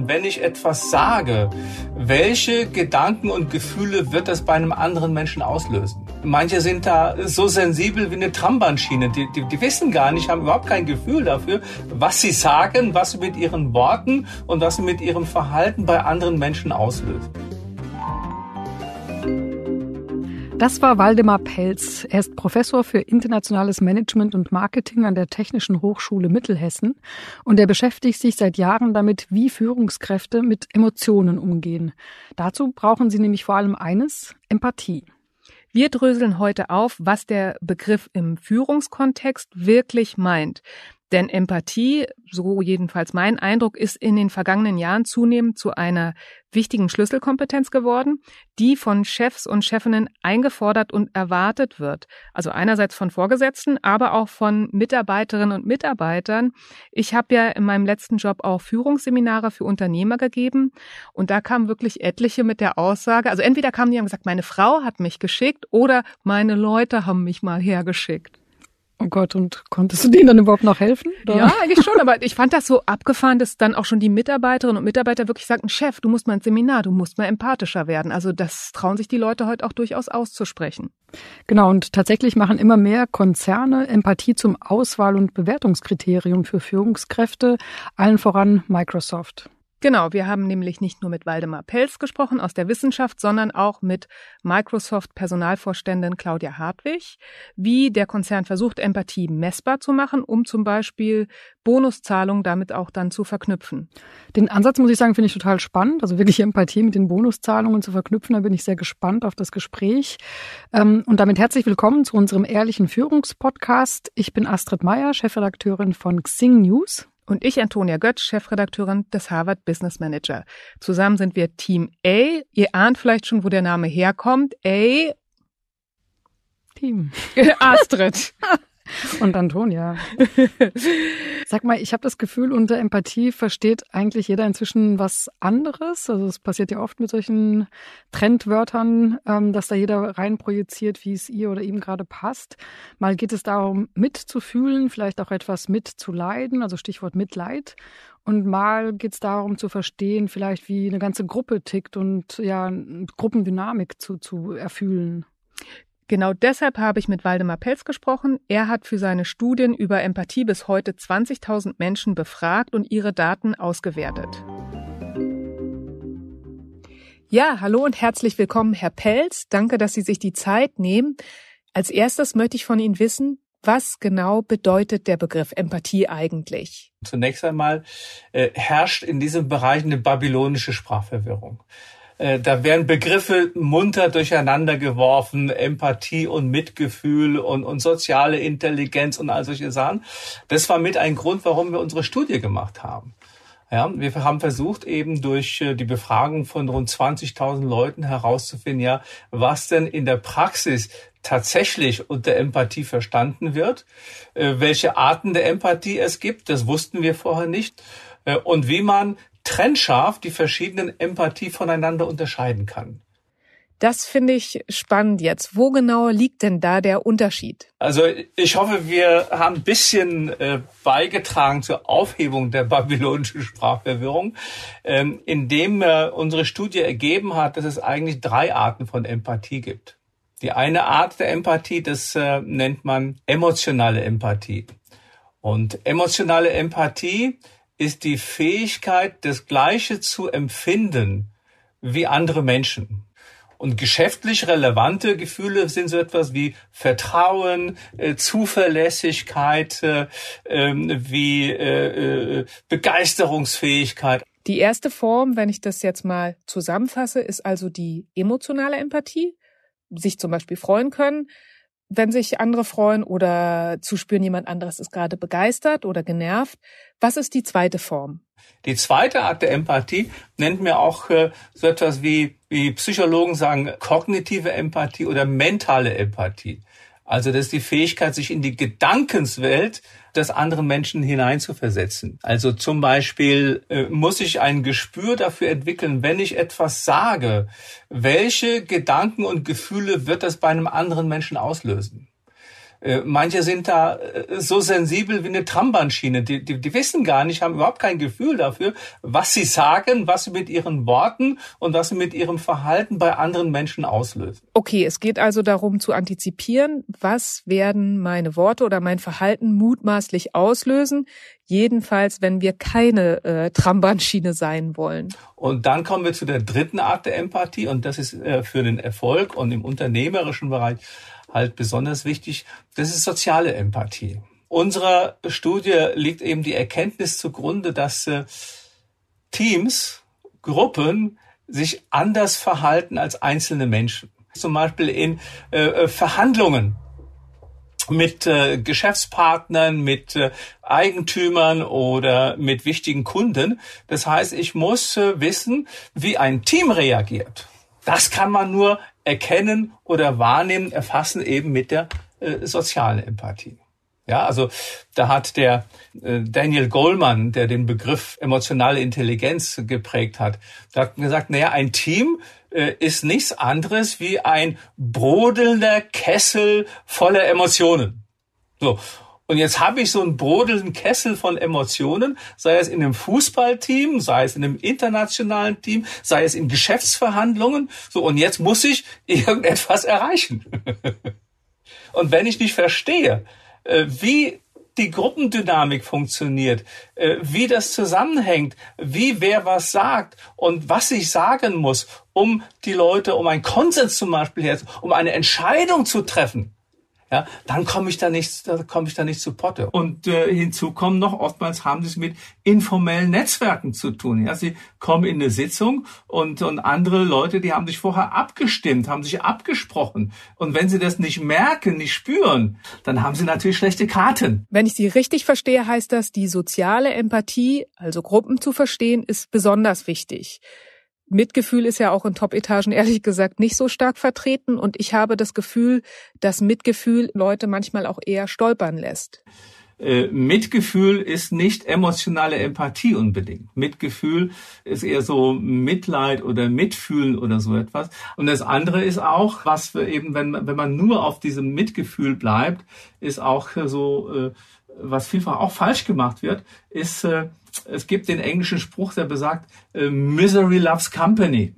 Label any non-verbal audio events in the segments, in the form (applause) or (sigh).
Wenn ich etwas sage, welche Gedanken und Gefühle wird das bei einem anderen Menschen auslösen? Manche sind da so sensibel wie eine Trambahnschiene. Die, die, die wissen gar nicht, haben überhaupt kein Gefühl dafür, was sie sagen, was sie mit ihren Worten und was sie mit ihrem Verhalten bei anderen Menschen auslösen. Das war Waldemar Pelz. Er ist Professor für internationales Management und Marketing an der Technischen Hochschule Mittelhessen und er beschäftigt sich seit Jahren damit, wie Führungskräfte mit Emotionen umgehen. Dazu brauchen sie nämlich vor allem eines, Empathie. Wir dröseln heute auf, was der Begriff im Führungskontext wirklich meint. Denn Empathie, so jedenfalls mein Eindruck, ist in den vergangenen Jahren zunehmend zu einer wichtigen Schlüsselkompetenz geworden, die von Chefs und Chefinnen eingefordert und erwartet wird. Also einerseits von Vorgesetzten, aber auch von Mitarbeiterinnen und Mitarbeitern. Ich habe ja in meinem letzten Job auch Führungsseminare für Unternehmer gegeben und da kamen wirklich etliche mit der Aussage, also entweder kamen die und gesagt, meine Frau hat mich geschickt oder meine Leute haben mich mal hergeschickt. Oh Gott, und konntest du denen dann überhaupt noch helfen? Oder? Ja, eigentlich schon, aber ich fand das so abgefahren, dass dann auch schon die Mitarbeiterinnen und Mitarbeiter wirklich sagten, Chef, du musst mal ins Seminar, du musst mal empathischer werden. Also das trauen sich die Leute heute auch durchaus auszusprechen. Genau, und tatsächlich machen immer mehr Konzerne Empathie zum Auswahl- und Bewertungskriterium für Führungskräfte, allen voran Microsoft. Genau, wir haben nämlich nicht nur mit Waldemar Pelz gesprochen aus der Wissenschaft, sondern auch mit Microsoft Personalvorständin Claudia Hartwig, wie der Konzern versucht, Empathie messbar zu machen, um zum Beispiel Bonuszahlungen damit auch dann zu verknüpfen. Den Ansatz, muss ich sagen, finde ich total spannend. Also wirklich Empathie mit den Bonuszahlungen zu verknüpfen, da bin ich sehr gespannt auf das Gespräch. Ähm, und damit herzlich willkommen zu unserem ehrlichen Führungspodcast. Ich bin Astrid Meyer, Chefredakteurin von Xing News. Und ich, Antonia Götz, Chefredakteurin des Harvard Business Manager. Zusammen sind wir Team A. Ihr ahnt vielleicht schon, wo der Name herkommt. A. Team. (laughs) Astrid. (laughs) (laughs) Und Antonia. (laughs) Sag mal, ich habe das Gefühl, unter Empathie versteht eigentlich jeder inzwischen was anderes. Also es passiert ja oft mit solchen Trendwörtern, ähm, dass da jeder reinprojiziert, wie es ihr oder ihm gerade passt. Mal geht es darum, mitzufühlen, vielleicht auch etwas mitzuleiden, also Stichwort Mitleid. Und mal geht es darum zu verstehen, vielleicht wie eine ganze Gruppe tickt und ja, Gruppendynamik zu, zu erfühlen. Genau deshalb habe ich mit Waldemar Pelz gesprochen. Er hat für seine Studien über Empathie bis heute 20.000 Menschen befragt und ihre Daten ausgewertet. Ja, hallo und herzlich willkommen, Herr Pelz. Danke, dass Sie sich die Zeit nehmen. Als erstes möchte ich von Ihnen wissen, was genau bedeutet der Begriff Empathie eigentlich? Zunächst einmal äh, herrscht in diesem Bereich eine babylonische Sprachverwirrung. Äh, da werden Begriffe munter durcheinander geworfen, Empathie und Mitgefühl und, und soziale Intelligenz und all solche Sachen. Das war mit ein Grund, warum wir unsere Studie gemacht haben. Ja, wir haben versucht eben durch äh, die Befragung von rund 20.000 Leuten herauszufinden, ja, was denn in der Praxis tatsächlich unter Empathie verstanden wird, äh, welche Arten der Empathie es gibt, das wussten wir vorher nicht, und wie man trennscharf die verschiedenen Empathie voneinander unterscheiden kann. Das finde ich spannend jetzt. Wo genau liegt denn da der Unterschied? Also ich hoffe, wir haben ein bisschen äh, beigetragen zur Aufhebung der babylonischen Sprachverwirrung, ähm, indem äh, unsere Studie ergeben hat, dass es eigentlich drei Arten von Empathie gibt. Die eine Art der Empathie, das äh, nennt man emotionale Empathie. Und emotionale Empathie ist die Fähigkeit, das Gleiche zu empfinden wie andere Menschen. Und geschäftlich relevante Gefühle sind so etwas wie Vertrauen, äh, Zuverlässigkeit, äh, ähm, wie äh, äh, Begeisterungsfähigkeit. Die erste Form, wenn ich das jetzt mal zusammenfasse, ist also die emotionale Empathie. Sich zum Beispiel freuen können, wenn sich andere freuen oder zu spüren, jemand anderes ist gerade begeistert oder genervt. Was ist die zweite Form? Die zweite Art der Empathie nennt mir auch äh, so etwas wie, wie Psychologen sagen, kognitive Empathie oder mentale Empathie. Also das ist die Fähigkeit, sich in die Gedankenswelt des anderen Menschen hineinzuversetzen. Also zum Beispiel äh, muss ich ein Gespür dafür entwickeln, wenn ich etwas sage, welche Gedanken und Gefühle wird das bei einem anderen Menschen auslösen? Äh, manche sind da äh, so sensibel wie eine Trambahnschiene. Die, die, die wissen gar nicht, haben überhaupt kein Gefühl dafür, was sie sagen, was sie mit ihren Worten und was sie mit ihrem Verhalten bei anderen Menschen auslösen. Okay, es geht also darum zu antizipieren, was werden meine Worte oder mein Verhalten mutmaßlich auslösen. Jedenfalls, wenn wir keine äh, Trambahnschiene sein wollen. Und dann kommen wir zu der dritten Art der Empathie und das ist äh, für den Erfolg und im unternehmerischen Bereich halt besonders wichtig. Das ist soziale Empathie. Unserer Studie liegt eben die Erkenntnis zugrunde, dass äh, Teams, Gruppen sich anders verhalten als einzelne Menschen. Zum Beispiel in äh, äh Verhandlungen mit Geschäftspartnern, mit Eigentümern oder mit wichtigen Kunden. Das heißt, ich muss wissen, wie ein Team reagiert. Das kann man nur erkennen oder wahrnehmen, erfassen eben mit der äh, sozialen Empathie. Ja, also da hat der äh, Daniel Goleman, der den Begriff emotionale Intelligenz geprägt hat, da hat gesagt, naja, ein Team äh, ist nichts anderes wie ein brodelnder Kessel voller Emotionen. So. Und jetzt habe ich so einen brodelnden Kessel von Emotionen, sei es in einem Fußballteam, sei es in einem internationalen Team, sei es in Geschäftsverhandlungen. So, und jetzt muss ich (laughs) irgendetwas erreichen. (laughs) und wenn ich nicht verstehe, äh, wie die Gruppendynamik funktioniert, äh, wie das zusammenhängt, wie wer was sagt und was ich sagen muss, um die Leute, um einen Konsens zum Beispiel um eine Entscheidung zu treffen ja, dann komme ich da nicht, da komme ich da nicht zu Potte. Und äh, hinzu kommen noch, oftmals haben sie es mit informellen Netzwerken zu tun. Ja, sie kommen in eine Sitzung und, und andere Leute, die haben sich vorher abgestimmt, haben sich abgesprochen. Und wenn sie das nicht merken, nicht spüren, dann haben sie natürlich schlechte Karten. Wenn ich Sie richtig verstehe, heißt das, die soziale Empathie, also Gruppen zu verstehen, ist besonders wichtig. Mitgefühl ist ja auch in Top-Etagen ehrlich gesagt nicht so stark vertreten und ich habe das Gefühl, dass Mitgefühl Leute manchmal auch eher stolpern lässt. Äh, Mitgefühl ist nicht emotionale Empathie unbedingt. Mitgefühl ist eher so Mitleid oder Mitfühlen oder so etwas. Und das andere ist auch, was wir eben, wenn, wenn man nur auf diesem Mitgefühl bleibt, ist auch so, äh, was vielfach auch falsch gemacht wird, ist, äh, es gibt den englischen Spruch, der besagt, äh, Misery loves company.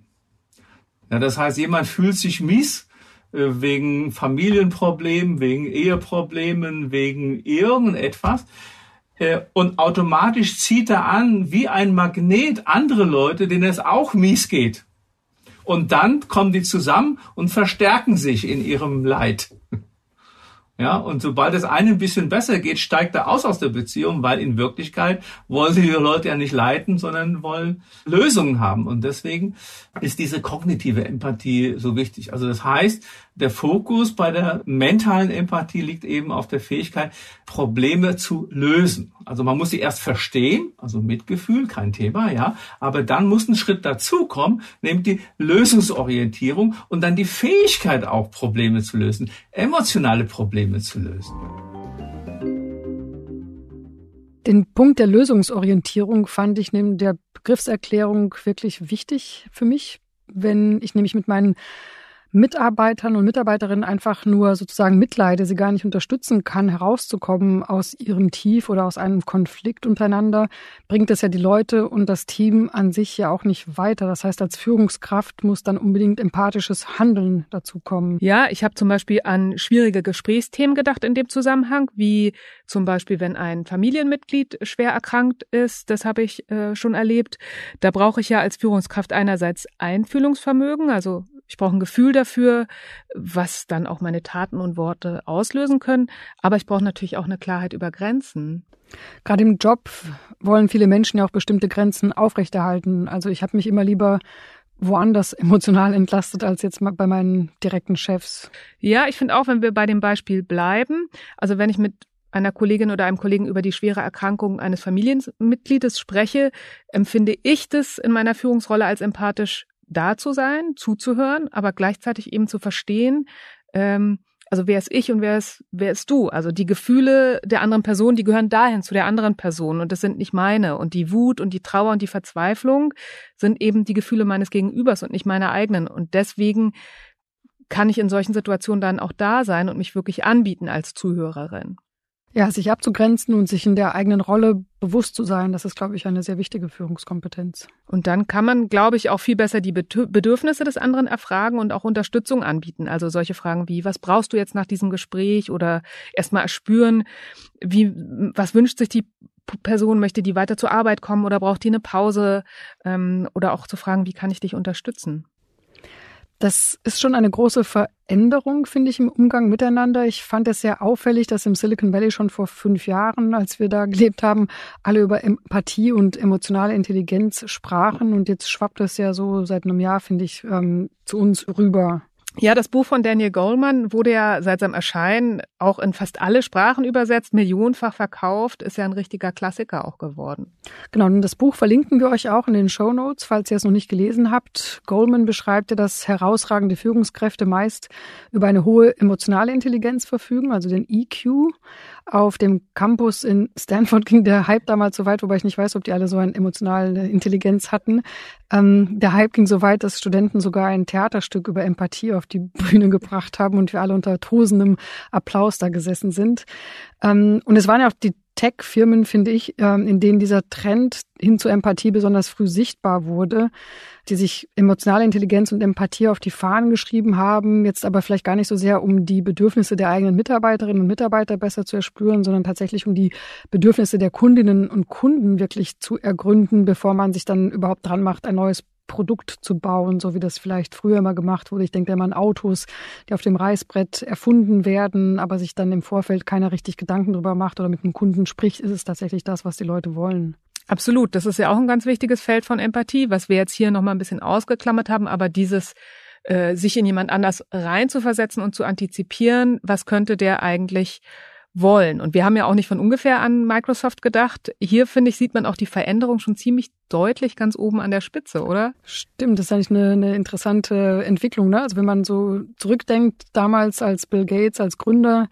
Ja, das heißt, jemand fühlt sich mies äh, wegen Familienproblemen, wegen Eheproblemen, wegen irgendetwas. Äh, und automatisch zieht er an, wie ein Magnet, andere Leute, denen es auch mies geht. Und dann kommen die zusammen und verstärken sich in ihrem Leid. Ja, und sobald es einem ein bisschen besser geht, steigt er aus aus der Beziehung, weil in Wirklichkeit wollen sie die Leute ja nicht leiten, sondern wollen Lösungen haben. Und deswegen ist diese kognitive Empathie so wichtig. Also das heißt, der Fokus bei der mentalen Empathie liegt eben auf der Fähigkeit, Probleme zu lösen. Also man muss sie erst verstehen, also Mitgefühl, kein Thema, ja, aber dann muss ein Schritt dazukommen, nämlich die Lösungsorientierung und dann die Fähigkeit auch Probleme zu lösen, emotionale Probleme zu lösen. Den Punkt der Lösungsorientierung fand ich neben der Begriffserklärung wirklich wichtig für mich. Wenn ich nämlich mit meinen Mitarbeitern und Mitarbeiterinnen einfach nur sozusagen mitleide, sie gar nicht unterstützen kann, herauszukommen aus ihrem Tief oder aus einem Konflikt untereinander, bringt es ja die Leute und das Team an sich ja auch nicht weiter. Das heißt, als Führungskraft muss dann unbedingt empathisches Handeln dazu kommen. Ja, ich habe zum Beispiel an schwierige Gesprächsthemen gedacht in dem Zusammenhang, wie zum Beispiel, wenn ein Familienmitglied schwer erkrankt ist, das habe ich äh, schon erlebt. Da brauche ich ja als Führungskraft einerseits Einfühlungsvermögen, also ich brauche ein Gefühl dafür, was dann auch meine Taten und Worte auslösen können. Aber ich brauche natürlich auch eine Klarheit über Grenzen. Gerade im Job wollen viele Menschen ja auch bestimmte Grenzen aufrechterhalten. Also ich habe mich immer lieber woanders (laughs) emotional entlastet als jetzt bei meinen direkten Chefs. Ja, ich finde auch, wenn wir bei dem Beispiel bleiben, also wenn ich mit einer Kollegin oder einem Kollegen über die schwere Erkrankung eines Familienmitgliedes spreche, empfinde ich das in meiner Führungsrolle als empathisch da zu sein, zuzuhören, aber gleichzeitig eben zu verstehen, ähm, also wer ist ich und wer ist, wer ist du? Also die Gefühle der anderen Person, die gehören dahin zu der anderen Person und das sind nicht meine. Und die Wut und die Trauer und die Verzweiflung sind eben die Gefühle meines Gegenübers und nicht meine eigenen. Und deswegen kann ich in solchen Situationen dann auch da sein und mich wirklich anbieten als Zuhörerin? Ja, sich abzugrenzen und sich in der eigenen Rolle bewusst zu sein, das ist, glaube ich, eine sehr wichtige Führungskompetenz. Und dann kann man, glaube ich, auch viel besser die Bedürfnisse des anderen erfragen und auch Unterstützung anbieten. Also solche Fragen wie, was brauchst du jetzt nach diesem Gespräch oder erstmal erspüren, wie, was wünscht sich die Person, möchte die weiter zur Arbeit kommen oder braucht die eine Pause? Ähm, oder auch zu fragen, wie kann ich dich unterstützen? Das ist schon eine große Veränderung, finde ich, im Umgang miteinander. Ich fand es sehr auffällig, dass im Silicon Valley schon vor fünf Jahren, als wir da gelebt haben, alle über Empathie und emotionale Intelligenz sprachen. Und jetzt schwappt es ja so seit einem Jahr, finde ich, ähm, zu uns rüber. Ja, das Buch von Daniel Goleman wurde ja seit seinem Erscheinen auch in fast alle Sprachen übersetzt, millionenfach verkauft, ist ja ein richtiger Klassiker auch geworden. Genau, und das Buch verlinken wir euch auch in den Show Notes, falls ihr es noch nicht gelesen habt. Goleman beschreibt ja, dass herausragende Führungskräfte meist über eine hohe emotionale Intelligenz verfügen, also den EQ. Auf dem Campus in Stanford (laughs) ging der Hype damals so weit, wobei ich nicht weiß, ob die alle so eine emotionale Intelligenz hatten. Ähm, der Hype ging so weit, dass Studenten sogar ein Theaterstück über Empathie auf die (laughs) Bühne gebracht haben und wir alle unter tosendem Applaus da gesessen sind. Ähm, und es waren ja auch die Tech-Firmen, finde ich, ähm, in denen dieser Trend hin zur Empathie besonders früh sichtbar wurde, die sich emotionale Intelligenz und Empathie auf die Fahnen geschrieben haben, jetzt aber vielleicht gar nicht so sehr, um die Bedürfnisse der eigenen Mitarbeiterinnen und Mitarbeiter besser zu erspüren, sondern tatsächlich um die Bedürfnisse der Kundinnen und Kunden wirklich zu ergründen, bevor man sich dann überhaupt dran macht, ein neues Produkt zu bauen, so wie das vielleicht früher mal gemacht wurde. Ich denke immer an Autos, die auf dem Reißbrett erfunden werden, aber sich dann im Vorfeld keiner richtig Gedanken drüber macht oder mit einem Kunden spricht, ist es tatsächlich das, was die Leute wollen. Absolut. Das ist ja auch ein ganz wichtiges Feld von Empathie, was wir jetzt hier nochmal ein bisschen ausgeklammert haben, aber dieses äh, sich in jemand anders reinzuversetzen und zu antizipieren, was könnte der eigentlich wollen. Und wir haben ja auch nicht von ungefähr an Microsoft gedacht. Hier, finde ich, sieht man auch die Veränderung schon ziemlich deutlich ganz oben an der Spitze, oder? Stimmt, das ist eigentlich eine, eine interessante Entwicklung. Ne? Also wenn man so zurückdenkt, damals als Bill Gates als Gründer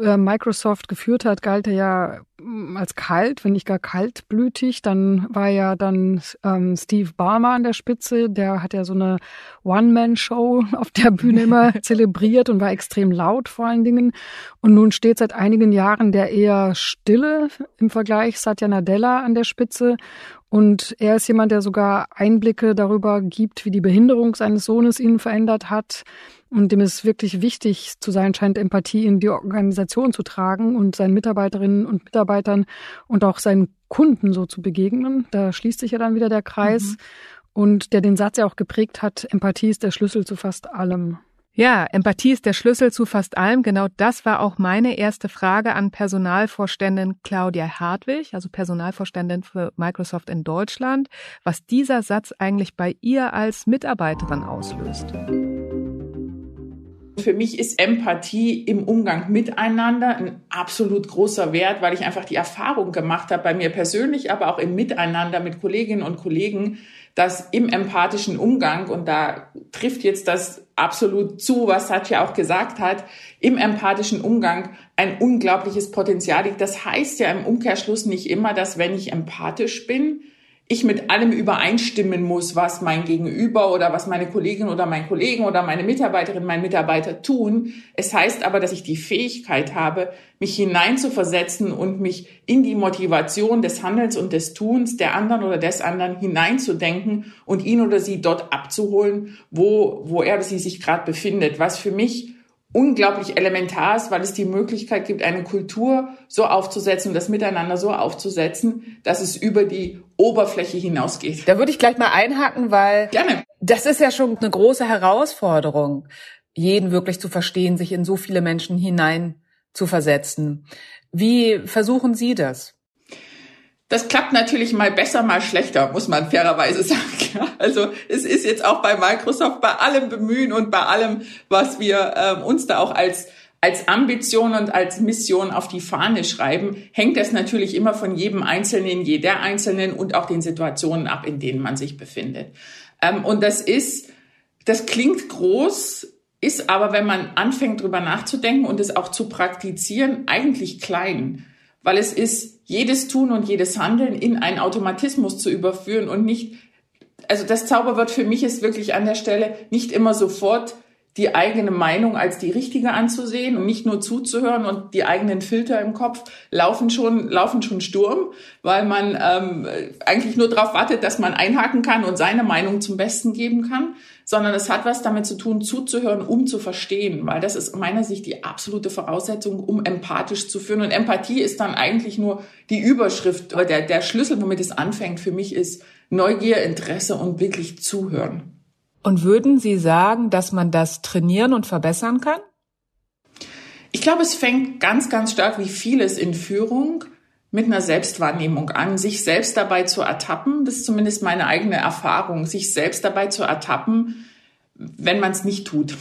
äh, Microsoft geführt hat, galt er ja mm, als kalt, wenn nicht gar kaltblütig. Dann war ja dann ähm, Steve Ballmer an der Spitze, der hat ja so eine One-Man-Show (laughs) auf der Bühne immer (laughs) zelebriert und war extrem laut vor allen Dingen. Und nun steht seit einigen Jahren der eher stille im Vergleich Satya Nadella an der Spitze und er ist jemand, der sogar Einblicke darüber gibt, wie die Behinderung seines Sohnes ihn verändert hat. Und dem es wirklich wichtig zu sein scheint, Empathie in die Organisation zu tragen und seinen Mitarbeiterinnen und Mitarbeitern und auch seinen Kunden so zu begegnen. Da schließt sich ja dann wieder der Kreis. Mhm. Und der den Satz ja auch geprägt hat, Empathie ist der Schlüssel zu fast allem. Ja, Empathie ist der Schlüssel zu fast allem. Genau das war auch meine erste Frage an Personalvorständin Claudia Hartwig, also Personalvorständin für Microsoft in Deutschland, was dieser Satz eigentlich bei ihr als Mitarbeiterin auslöst. Für mich ist Empathie im Umgang miteinander ein absolut großer Wert, weil ich einfach die Erfahrung gemacht habe, bei mir persönlich, aber auch im Miteinander mit Kolleginnen und Kollegen, dass im empathischen Umgang, und da trifft jetzt das absolut zu, was Satya auch gesagt hat, im empathischen Umgang ein unglaubliches Potenzial liegt. Das heißt ja im Umkehrschluss nicht immer, dass wenn ich empathisch bin, ich mit allem übereinstimmen muss, was mein Gegenüber oder was meine Kollegin oder mein Kollegen oder meine Mitarbeiterin, mein Mitarbeiter tun. Es heißt aber, dass ich die Fähigkeit habe, mich hineinzuversetzen und mich in die Motivation des Handelns und des Tuns der anderen oder des anderen hineinzudenken und ihn oder sie dort abzuholen, wo, wo er oder sie sich gerade befindet. Was für mich unglaublich elementar ist, weil es die Möglichkeit gibt, eine Kultur so aufzusetzen und das Miteinander so aufzusetzen, dass es über die Oberfläche hinausgeht. Da würde ich gleich mal einhaken, weil Gerne. das ist ja schon eine große Herausforderung, jeden wirklich zu verstehen, sich in so viele Menschen hinein zu versetzen. Wie versuchen Sie das? Das klappt natürlich mal besser, mal schlechter, muss man fairerweise (laughs) sagen. Also es ist jetzt auch bei Microsoft bei allem Bemühen und bei allem, was wir äh, uns da auch als als Ambition und als Mission auf die Fahne schreiben, hängt das natürlich immer von jedem Einzelnen, jeder Einzelnen und auch den Situationen ab, in denen man sich befindet. Ähm, und das ist, das klingt groß, ist aber, wenn man anfängt drüber nachzudenken und es auch zu praktizieren, eigentlich klein weil es ist, jedes Tun und jedes Handeln in einen Automatismus zu überführen und nicht, also das Zauberwort für mich ist wirklich an der Stelle nicht immer sofort die eigene Meinung als die richtige anzusehen und nicht nur zuzuhören und die eigenen Filter im Kopf laufen schon, laufen schon Sturm, weil man ähm, eigentlich nur darauf wartet, dass man einhaken kann und seine Meinung zum Besten geben kann, sondern es hat was damit zu tun, zuzuhören, um zu verstehen, weil das ist meiner Sicht die absolute Voraussetzung, um empathisch zu führen. Und Empathie ist dann eigentlich nur die Überschrift, oder der, der Schlüssel, womit es anfängt für mich ist Neugier, Interesse und wirklich zuhören. Und würden Sie sagen, dass man das trainieren und verbessern kann? Ich glaube, es fängt ganz, ganz stark wie vieles in Führung mit einer Selbstwahrnehmung an, sich selbst dabei zu ertappen. Das ist zumindest meine eigene Erfahrung, sich selbst dabei zu ertappen, wenn man es nicht tut.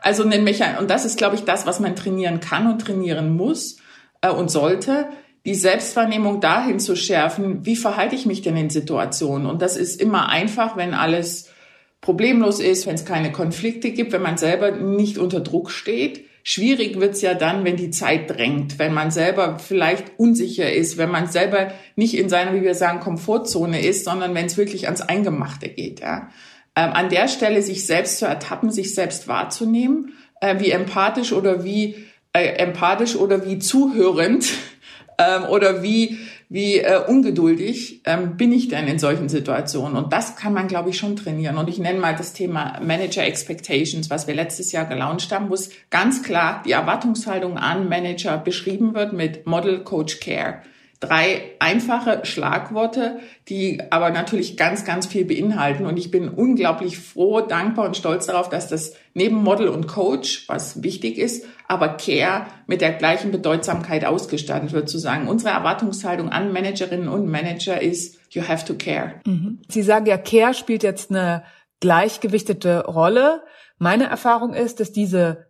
Also und das ist, glaube ich, das, was man trainieren kann und trainieren muss äh, und sollte, die Selbstwahrnehmung dahin zu schärfen, wie verhalte ich mich denn in Situationen? Und das ist immer einfach, wenn alles problemlos ist, wenn es keine Konflikte gibt, wenn man selber nicht unter Druck steht. Schwierig wird's ja dann, wenn die Zeit drängt, wenn man selber vielleicht unsicher ist, wenn man selber nicht in seiner, wie wir sagen, Komfortzone ist, sondern wenn es wirklich ans Eingemachte geht. Ja. Ähm, an der Stelle sich selbst zu ertappen, sich selbst wahrzunehmen, äh, wie empathisch oder wie äh, empathisch oder wie zuhörend (laughs) ähm, oder wie wie äh, ungeduldig ähm, bin ich denn in solchen Situationen? Und das kann man, glaube ich, schon trainieren. Und ich nenne mal das Thema Manager Expectations, was wir letztes Jahr gelauncht haben, wo es ganz klar die Erwartungshaltung an Manager beschrieben wird mit Model Coach Care. Drei einfache Schlagworte, die aber natürlich ganz, ganz viel beinhalten. Und ich bin unglaublich froh, dankbar und stolz darauf, dass das neben Model und Coach, was wichtig ist, aber Care mit der gleichen Bedeutsamkeit ausgestattet wird, zu sagen, unsere Erwartungshaltung an Managerinnen und Manager ist, you have to care. Mhm. Sie sagen ja, Care spielt jetzt eine gleichgewichtete Rolle. Meine Erfahrung ist, dass diese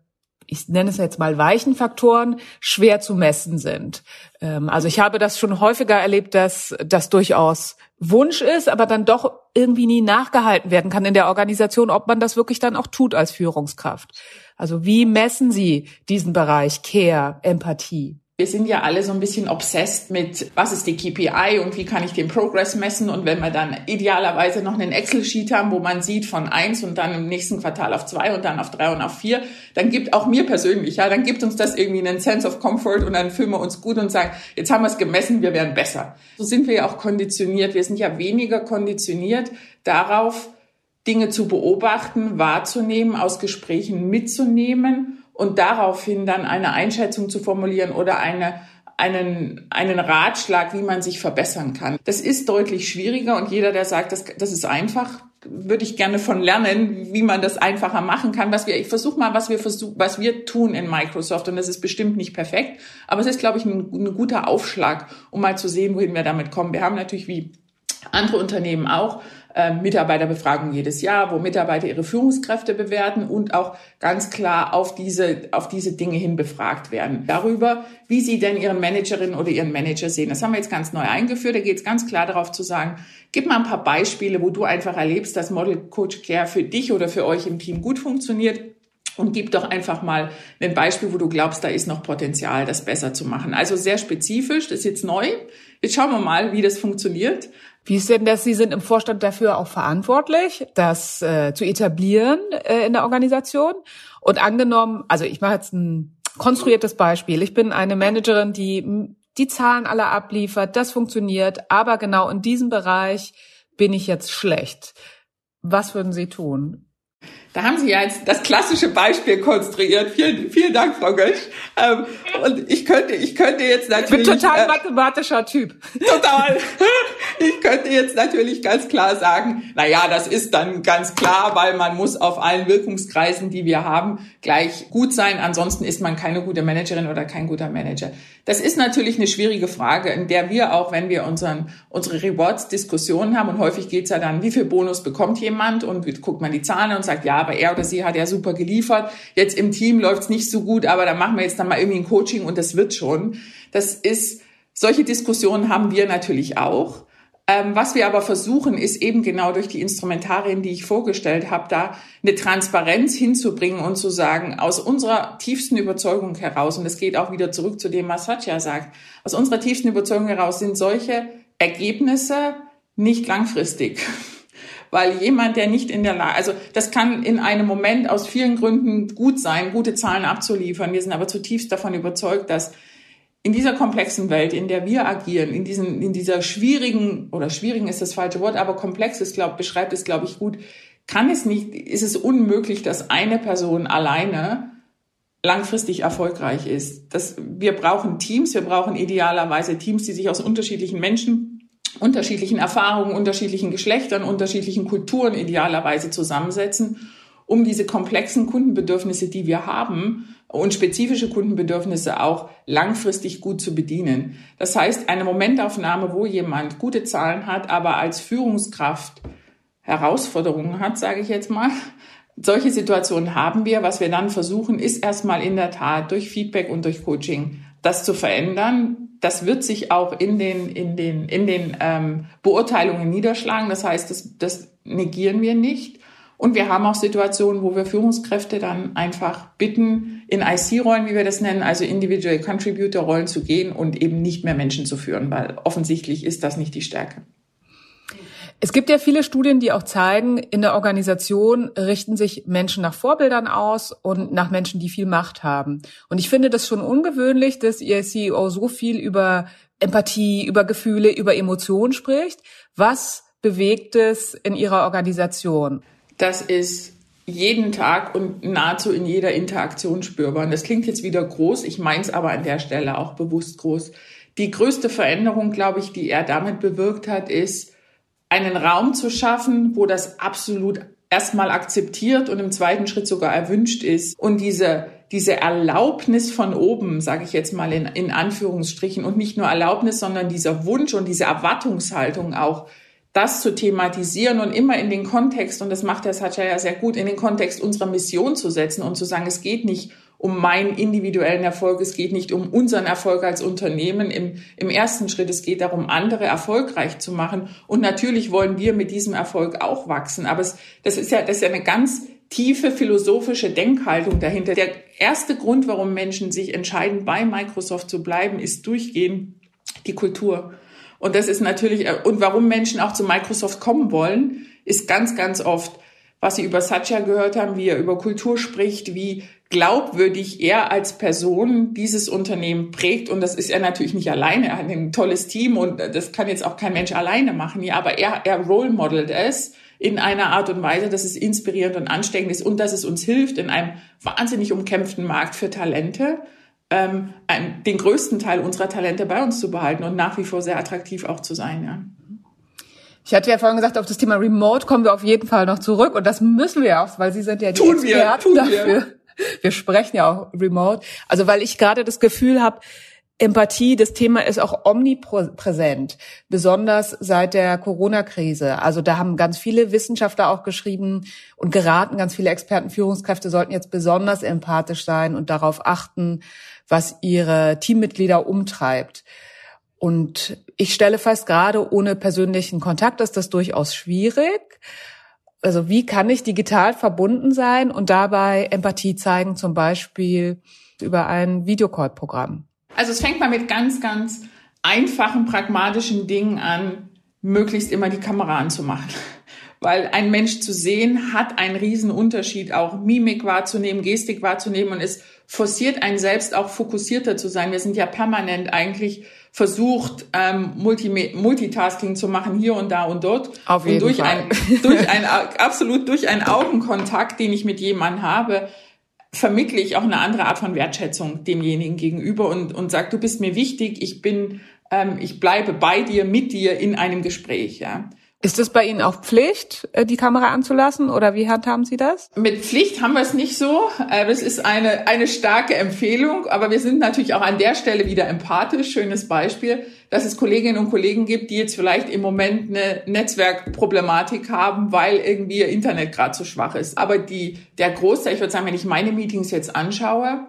ich nenne es jetzt mal weichen Faktoren, schwer zu messen sind. Ähm, also ich habe das schon häufiger erlebt, dass das durchaus Wunsch ist, aber dann doch irgendwie nie nachgehalten werden kann in der Organisation, ob man das wirklich dann auch tut als Führungskraft. Also wie messen Sie diesen Bereich Care, Empathie? Wir sind ja alle so ein bisschen obsessed mit, was ist die KPI und wie kann ich den Progress messen. Und wenn wir dann idealerweise noch einen Excel-Sheet haben, wo man sieht von eins und dann im nächsten Quartal auf zwei und dann auf drei und auf vier, dann gibt auch mir persönlich, ja, dann gibt uns das irgendwie einen Sense of Comfort und dann fühlen wir uns gut und sagen, jetzt haben wir es gemessen, wir werden besser. So sind wir ja auch konditioniert. Wir sind ja weniger konditioniert darauf, Dinge zu beobachten, wahrzunehmen, aus Gesprächen mitzunehmen und daraufhin dann eine Einschätzung zu formulieren oder eine einen, einen Ratschlag, wie man sich verbessern kann. Das ist deutlich schwieriger und jeder, der sagt, das, das ist einfach, würde ich gerne von lernen, wie man das einfacher machen kann. Was wir, ich versuche mal, was wir versuchen, was wir tun in Microsoft und das ist bestimmt nicht perfekt, aber es ist, glaube ich, ein, ein guter Aufschlag, um mal zu sehen, wohin wir damit kommen. Wir haben natürlich wie andere Unternehmen auch äh, Mitarbeiterbefragung jedes Jahr, wo Mitarbeiter ihre Führungskräfte bewerten und auch ganz klar auf diese, auf diese Dinge hin befragt werden. Darüber, wie sie denn ihren Managerin oder ihren Manager sehen. Das haben wir jetzt ganz neu eingeführt. Da geht es ganz klar darauf zu sagen, gib mal ein paar Beispiele, wo du einfach erlebst, dass Model Coach Care für dich oder für euch im Team gut funktioniert und gib doch einfach mal ein Beispiel, wo du glaubst, da ist noch Potenzial, das besser zu machen. Also sehr spezifisch, das ist jetzt neu. Jetzt schauen wir mal, wie das funktioniert. Wie ist denn das? Sie sind im Vorstand dafür auch verantwortlich, das äh, zu etablieren äh, in der Organisation. Und angenommen, also ich mache jetzt ein konstruiertes Beispiel. Ich bin eine Managerin, die die Zahlen alle abliefert, das funktioniert, aber genau in diesem Bereich bin ich jetzt schlecht. Was würden Sie tun? Da haben Sie ja jetzt das klassische Beispiel konstruiert. Vielen, vielen Dank, Frau Gösch. Ähm, und ich könnte, ich könnte jetzt natürlich. Ich bin total äh, mathematischer Typ. Total. (laughs) Ich könnte jetzt natürlich ganz klar sagen, na ja, das ist dann ganz klar, weil man muss auf allen Wirkungskreisen, die wir haben, gleich gut sein. Ansonsten ist man keine gute Managerin oder kein guter Manager. Das ist natürlich eine schwierige Frage, in der wir auch, wenn wir unseren, unsere Rewards-Diskussionen haben, und häufig geht's ja dann, wie viel Bonus bekommt jemand und guckt man die Zahlen und sagt, ja, aber er oder sie hat ja super geliefert. Jetzt im Team läuft's nicht so gut, aber da machen wir jetzt dann mal irgendwie ein Coaching und das wird schon. Das ist, solche Diskussionen haben wir natürlich auch. Ähm, was wir aber versuchen, ist eben genau durch die Instrumentarien, die ich vorgestellt habe, da eine Transparenz hinzubringen und zu sagen, aus unserer tiefsten Überzeugung heraus, und es geht auch wieder zurück zu dem, was Satya sagt, aus unserer tiefsten Überzeugung heraus sind solche Ergebnisse nicht langfristig weil jemand, der nicht in der Lage, also das kann in einem Moment aus vielen Gründen gut sein, gute Zahlen abzuliefern. Wir sind aber zutiefst davon überzeugt, dass in dieser komplexen Welt, in der wir agieren, in diesen, in dieser schwierigen oder schwierigen ist das falsche Wort, aber komplex ist, glaub, beschreibt es, glaube ich, gut, kann es nicht, ist es unmöglich, dass eine Person alleine langfristig erfolgreich ist. Das, wir brauchen Teams, wir brauchen idealerweise Teams, die sich aus unterschiedlichen Menschen, unterschiedlichen Erfahrungen, unterschiedlichen Geschlechtern, unterschiedlichen Kulturen idealerweise zusammensetzen, um diese komplexen Kundenbedürfnisse, die wir haben, und spezifische Kundenbedürfnisse auch langfristig gut zu bedienen. Das heißt, eine Momentaufnahme, wo jemand gute Zahlen hat, aber als Führungskraft Herausforderungen hat, sage ich jetzt mal, solche Situationen haben wir. Was wir dann versuchen, ist erstmal in der Tat durch Feedback und durch Coaching das zu verändern. Das wird sich auch in den, in den, in den ähm, Beurteilungen niederschlagen. Das heißt, das, das negieren wir nicht. Und wir haben auch Situationen, wo wir Führungskräfte dann einfach bitten, in IC-Rollen, wie wir das nennen, also Individual Contributor-Rollen zu gehen und eben nicht mehr Menschen zu führen, weil offensichtlich ist das nicht die Stärke. Es gibt ja viele Studien, die auch zeigen, in der Organisation richten sich Menschen nach Vorbildern aus und nach Menschen, die viel Macht haben. Und ich finde das schon ungewöhnlich, dass Ihr CEO so viel über Empathie, über Gefühle, über Emotionen spricht. Was bewegt es in Ihrer Organisation? Das ist jeden Tag und nahezu in jeder Interaktion spürbar. Und das klingt jetzt wieder groß, ich meine es aber an der Stelle auch bewusst groß. Die größte Veränderung, glaube ich, die er damit bewirkt hat, ist, einen Raum zu schaffen, wo das absolut erstmal akzeptiert und im zweiten Schritt sogar erwünscht ist. Und diese, diese Erlaubnis von oben, sage ich jetzt mal in, in Anführungsstrichen, und nicht nur Erlaubnis, sondern dieser Wunsch und diese Erwartungshaltung auch, das zu thematisieren und immer in den Kontext, und das macht der Satya ja sehr gut, in den Kontext unserer Mission zu setzen und zu sagen, es geht nicht um meinen individuellen Erfolg, es geht nicht um unseren Erfolg als Unternehmen im, im ersten Schritt, es geht darum, andere erfolgreich zu machen. Und natürlich wollen wir mit diesem Erfolg auch wachsen. Aber es, das, ist ja, das ist ja eine ganz tiefe philosophische Denkhaltung dahinter. Der erste Grund, warum Menschen sich entscheiden, bei Microsoft zu bleiben, ist durchgehend die Kultur. Und das ist natürlich, und warum Menschen auch zu Microsoft kommen wollen, ist ganz, ganz oft, was sie über Satya gehört haben, wie er über Kultur spricht, wie glaubwürdig er als Person dieses Unternehmen prägt. Und das ist er natürlich nicht alleine. Er hat ein tolles Team und das kann jetzt auch kein Mensch alleine machen. Ja, aber er, er role modelt es in einer Art und Weise, dass es inspirierend und ansteckend ist und dass es uns hilft, in einem wahnsinnig umkämpften Markt für Talente ähm, den größten Teil unserer Talente bei uns zu behalten und nach wie vor sehr attraktiv auch zu sein. Ja. Ich hatte ja vorhin gesagt, auf das Thema Remote kommen wir auf jeden Fall noch zurück und das müssen wir auch, weil Sie sind ja die tun Experten wir, dafür. Wir wir sprechen ja auch remote. Also weil ich gerade das Gefühl habe, Empathie, das Thema ist auch omnipräsent, besonders seit der Corona-Krise. Also da haben ganz viele Wissenschaftler auch geschrieben und geraten, ganz viele Experten, Führungskräfte sollten jetzt besonders empathisch sein und darauf achten, was ihre Teammitglieder umtreibt. Und ich stelle fest, gerade ohne persönlichen Kontakt ist das durchaus schwierig also wie kann ich digital verbunden sein und dabei Empathie zeigen, zum Beispiel über ein Videocall-Programm? Also es fängt mal mit ganz, ganz einfachen, pragmatischen Dingen an, möglichst immer die Kamera anzumachen. (laughs) Weil ein Mensch zu sehen hat einen riesen Unterschied, auch Mimik wahrzunehmen, Gestik wahrzunehmen und es forciert einen selbst auch fokussierter zu sein. Wir sind ja permanent eigentlich versucht, ähm, Multi Multitasking zu machen, hier und da und dort. Auf jeden und durch Fall. Ein, durch ein, (laughs) absolut durch einen Augenkontakt, den ich mit jemandem habe, vermittle ich auch eine andere Art von Wertschätzung demjenigen gegenüber und, und sage, du bist mir wichtig, ich bin, ähm, ich bleibe bei dir, mit dir in einem Gespräch, ja. Ist es bei Ihnen auch Pflicht, äh, die Kamera anzulassen oder wie handhaben Sie das? Mit Pflicht haben wir es nicht so. Äh, das ist eine, eine starke Empfehlung, aber wir sind natürlich auch an der Stelle wieder empathisch. Schönes Beispiel, dass es Kolleginnen und Kollegen gibt, die jetzt vielleicht im Moment eine Netzwerkproblematik haben, weil irgendwie ihr Internet gerade zu schwach ist. Aber die, der Großteil, ich würde sagen, wenn ich meine Meetings jetzt anschaue,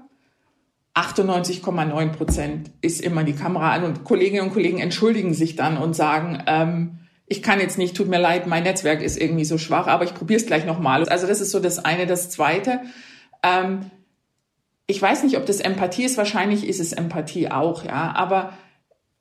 98,9 Prozent ist immer die Kamera an und Kolleginnen und Kollegen entschuldigen sich dann und sagen, ähm, ich kann jetzt nicht, tut mir leid, mein Netzwerk ist irgendwie so schwach, aber ich probiere es gleich nochmal. Also das ist so das eine. Das zweite, ähm, ich weiß nicht, ob das Empathie ist, wahrscheinlich ist es Empathie auch, ja, aber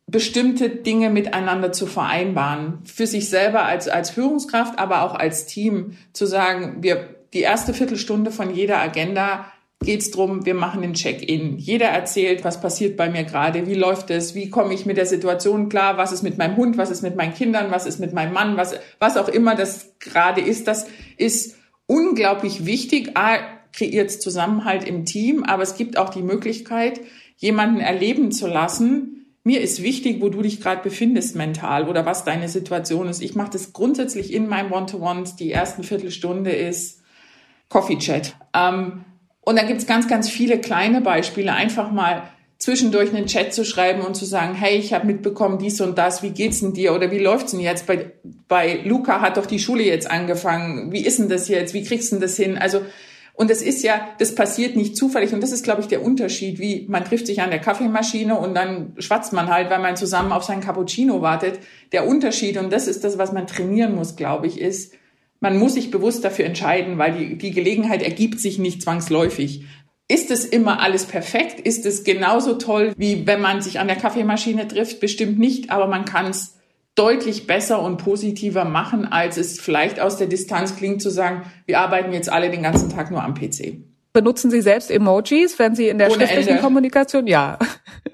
bestimmte Dinge miteinander zu vereinbaren. Für sich selber als, als Führungskraft, aber auch als Team zu sagen, wir, die erste Viertelstunde von jeder Agenda geht's drum, wir machen den Check-in. Jeder erzählt, was passiert bei mir gerade, wie läuft es, wie komme ich mit der Situation klar, was ist mit meinem Hund, was ist mit meinen Kindern, was ist mit meinem Mann, was, was auch immer das gerade ist. Das ist unglaublich wichtig. A, kreiert Zusammenhalt im Team, aber es gibt auch die Möglichkeit, jemanden erleben zu lassen, mir ist wichtig, wo du dich gerade befindest mental oder was deine Situation ist. Ich mache das grundsätzlich in meinem One-to-Ones. Die ersten Viertelstunde ist Coffee Chat. Ähm, und dann gibt's ganz, ganz viele kleine Beispiele. Einfach mal zwischendurch einen Chat zu schreiben und zu sagen, hey, ich habe mitbekommen dies und das, wie geht's denn dir oder wie läuft's denn jetzt? Bei, bei Luca hat doch die Schule jetzt angefangen. Wie ist denn das jetzt? Wie kriegst du denn das hin? Also und es ist ja, das passiert nicht zufällig. Und das ist, glaube ich, der Unterschied, wie man trifft sich an der Kaffeemaschine und dann schwatzt man halt, weil man zusammen auf seinen Cappuccino wartet. Der Unterschied, und das ist das, was man trainieren muss, glaube ich, ist, man muss sich bewusst dafür entscheiden, weil die, die Gelegenheit ergibt sich nicht zwangsläufig. Ist es immer alles perfekt? Ist es genauso toll, wie wenn man sich an der Kaffeemaschine trifft? Bestimmt nicht, aber man kann es deutlich besser und positiver machen, als es vielleicht aus der Distanz klingt zu sagen, wir arbeiten jetzt alle den ganzen Tag nur am PC. Benutzen Sie selbst Emojis, wenn Sie in der Ohne schriftlichen Ende. Kommunikation? Ja.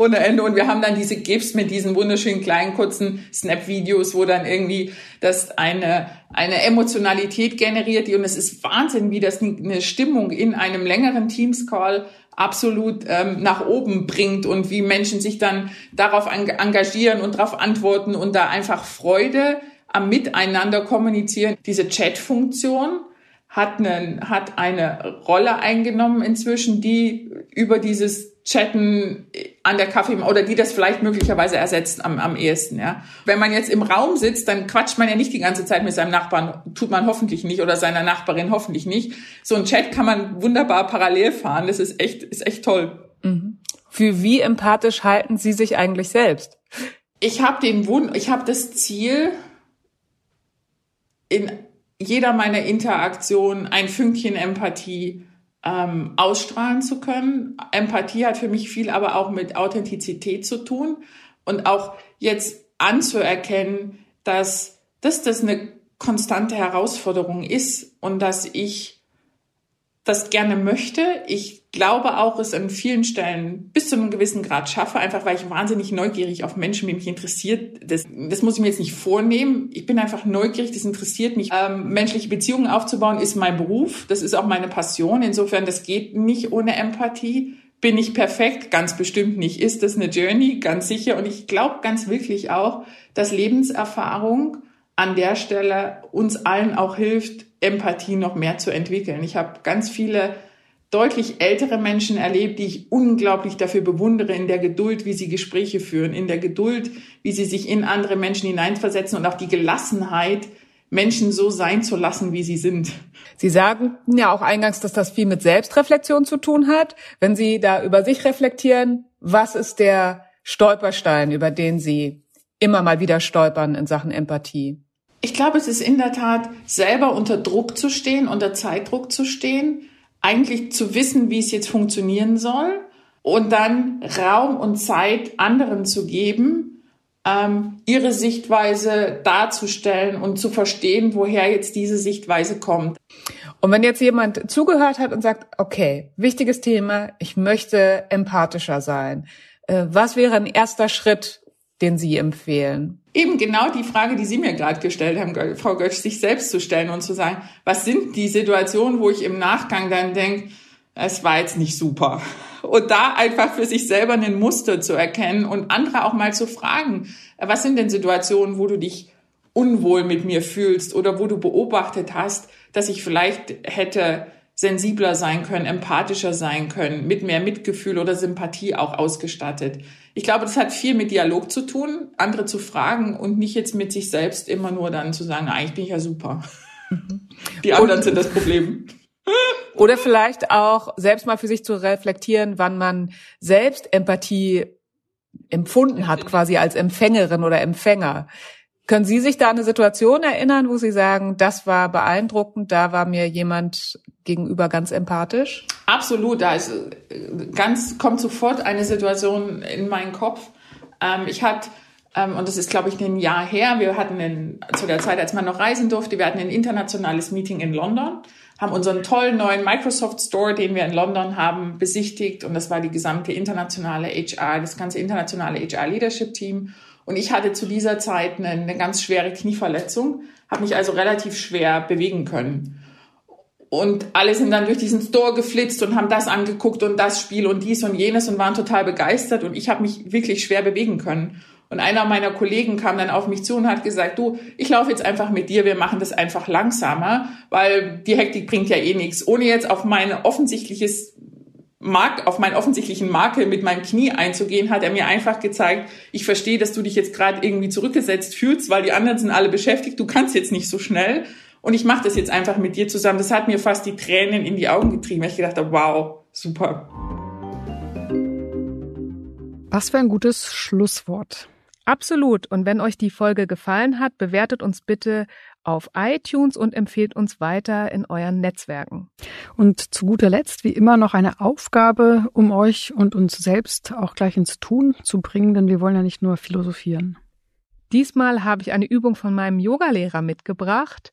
Ohne Ende. Und wir haben dann diese GIFs mit diesen wunderschönen kleinen kurzen Snap-Videos, wo dann irgendwie das eine, eine Emotionalität generiert. Und es ist Wahnsinn, wie das eine Stimmung in einem längeren Teams-Call absolut ähm, nach oben bringt und wie Menschen sich dann darauf engagieren und darauf antworten und da einfach Freude am Miteinander kommunizieren. Diese Chat-Funktion hat, einen, hat eine Rolle eingenommen inzwischen, die über dieses chatten an der Kaffee oder die das vielleicht möglicherweise ersetzt am, am ehesten, ja. Wenn man jetzt im Raum sitzt, dann quatscht man ja nicht die ganze Zeit mit seinem Nachbarn, tut man hoffentlich nicht oder seiner Nachbarin hoffentlich nicht. So ein Chat kann man wunderbar parallel fahren, das ist echt, ist echt toll. Mhm. Für wie empathisch halten Sie sich eigentlich selbst? Ich habe den Wunsch, ich habe das Ziel, in jeder meiner Interaktionen ein Fünkchen Empathie ähm, ausstrahlen zu können. Empathie hat für mich viel aber auch mit Authentizität zu tun und auch jetzt anzuerkennen, dass, dass das eine konstante Herausforderung ist und dass ich das gerne möchte. Ich glaube auch, es an vielen Stellen bis zu einem gewissen Grad schaffe, einfach weil ich wahnsinnig neugierig auf Menschen bin, mich interessiert. Das, das muss ich mir jetzt nicht vornehmen. Ich bin einfach neugierig, das interessiert mich. Ähm, menschliche Beziehungen aufzubauen ist mein Beruf. Das ist auch meine Passion. Insofern, das geht nicht ohne Empathie. Bin ich perfekt? Ganz bestimmt nicht. Ist das eine Journey? Ganz sicher. Und ich glaube ganz wirklich auch, dass Lebenserfahrung an der Stelle uns allen auch hilft, Empathie noch mehr zu entwickeln. Ich habe ganz viele deutlich ältere Menschen erlebt, die ich unglaublich dafür bewundere, in der Geduld, wie sie Gespräche führen, in der Geduld, wie sie sich in andere Menschen hineinversetzen und auch die Gelassenheit, Menschen so sein zu lassen, wie sie sind. Sie sagen ja auch eingangs, dass das viel mit Selbstreflexion zu tun hat. Wenn Sie da über sich reflektieren, was ist der Stolperstein, über den Sie immer mal wieder stolpern in Sachen Empathie? Ich glaube, es ist in der Tat, selber unter Druck zu stehen, unter Zeitdruck zu stehen, eigentlich zu wissen, wie es jetzt funktionieren soll und dann Raum und Zeit anderen zu geben, ähm, ihre Sichtweise darzustellen und zu verstehen, woher jetzt diese Sichtweise kommt. Und wenn jetzt jemand zugehört hat und sagt, okay, wichtiges Thema, ich möchte empathischer sein, äh, was wäre ein erster Schritt, den Sie empfehlen? Eben genau die Frage, die Sie mir gerade gestellt haben, Frau Götsch, sich selbst zu stellen und zu sagen, was sind die Situationen, wo ich im Nachgang dann denke, es war jetzt nicht super. Und da einfach für sich selber ein Muster zu erkennen und andere auch mal zu fragen, was sind denn Situationen, wo du dich unwohl mit mir fühlst oder wo du beobachtet hast, dass ich vielleicht hätte sensibler sein können, empathischer sein können, mit mehr Mitgefühl oder Sympathie auch ausgestattet. Ich glaube, das hat viel mit Dialog zu tun, andere zu fragen und nicht jetzt mit sich selbst immer nur dann zu sagen, eigentlich bin ich ja super. Die anderen und, sind das Problem. (laughs) Oder vielleicht auch selbst mal für sich zu reflektieren, wann man selbst Empathie empfunden hat, quasi als Empfängerin oder Empfänger. Können Sie sich da eine Situation erinnern, wo Sie sagen, das war beeindruckend, da war mir jemand gegenüber ganz empathisch? Absolut, da ist ganz kommt sofort eine Situation in meinen Kopf. Ähm, ich hatte Ähm, und das ist, glaube ich, ein Jahr her. Wir hatten in, zu der Zeit, als man noch reisen durfte, wir hatten ein internationales Meeting in London, haben unseren tollen neuen Microsoft Store, den wir in London haben, besichtigt. Und das war die gesamte internationale HR, das ganze internationale HR Leadership Team. Und ich hatte zu dieser Zeit eine, eine ganz schwere Knieverletzung, habe mich also relativ schwer bewegen können. Und alle sind dann durch diesen Store geflitzt und haben das angeguckt und das Spiel und dies und jenes und waren total begeistert. Und ich habe mich wirklich schwer bewegen können. Und einer meiner Kollegen kam dann auf mich zu und hat gesagt, du, ich laufe jetzt einfach mit dir, wir machen das einfach langsamer, weil die Hektik bringt ja eh nichts. Ohne jetzt auf mein offensichtliches Mark, auf meinen offensichtlichen Makel mit meinem Knie einzugehen, hat er mir einfach gezeigt, ich verstehe, dass du dich jetzt gerade irgendwie zurückgesetzt fühlst, weil die anderen sind alle beschäftigt, du kannst jetzt nicht so schnell. Und ich mache das jetzt einfach mit dir zusammen. Das hat mir fast die Tränen in die Augen getrieben, weil ich gedacht habe, wow, super. Was für ein gutes Schlusswort. Absolut. Und wenn euch die Folge gefallen hat, bewertet uns bitte auf iTunes und empfehlt uns weiter in euren Netzwerken. Und zu guter Letzt, wie immer, noch eine Aufgabe, um euch und uns selbst auch gleich ins Tun zu bringen, denn wir wollen ja nicht nur philosophieren. Diesmal habe ich eine Übung von meinem Yogalehrer mitgebracht.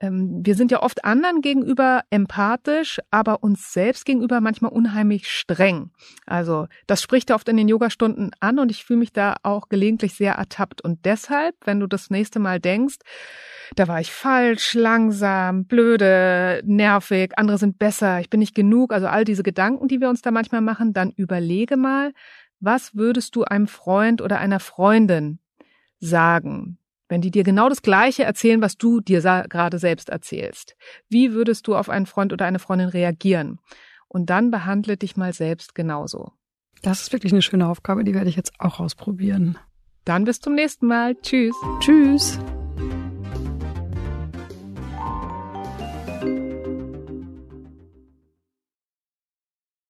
Ähm, wir sind ja oft anderen gegenüber empathisch, aber uns selbst gegenüber manchmal unheimlich streng. Also das spricht er oft in den Yogastunden an und ich fühle mich da auch gelegentlich sehr ertappt. Und deshalb, wenn du das nächste Mal denkst, da war ich falsch, langsam, blöde, nervig, andere sind besser, ich bin nicht genug, also all diese Gedanken, die wir uns da manchmal machen, dann überlege mal, was würdest du einem Freund oder einer Freundin sagen? Wenn die dir genau das Gleiche erzählen, was du dir gerade selbst erzählst, wie würdest du auf einen Freund oder eine Freundin reagieren? Und dann behandle dich mal selbst genauso. Das ist wirklich eine schöne Aufgabe, die werde ich jetzt auch ausprobieren. Dann bis zum nächsten Mal. Tschüss. Tschüss.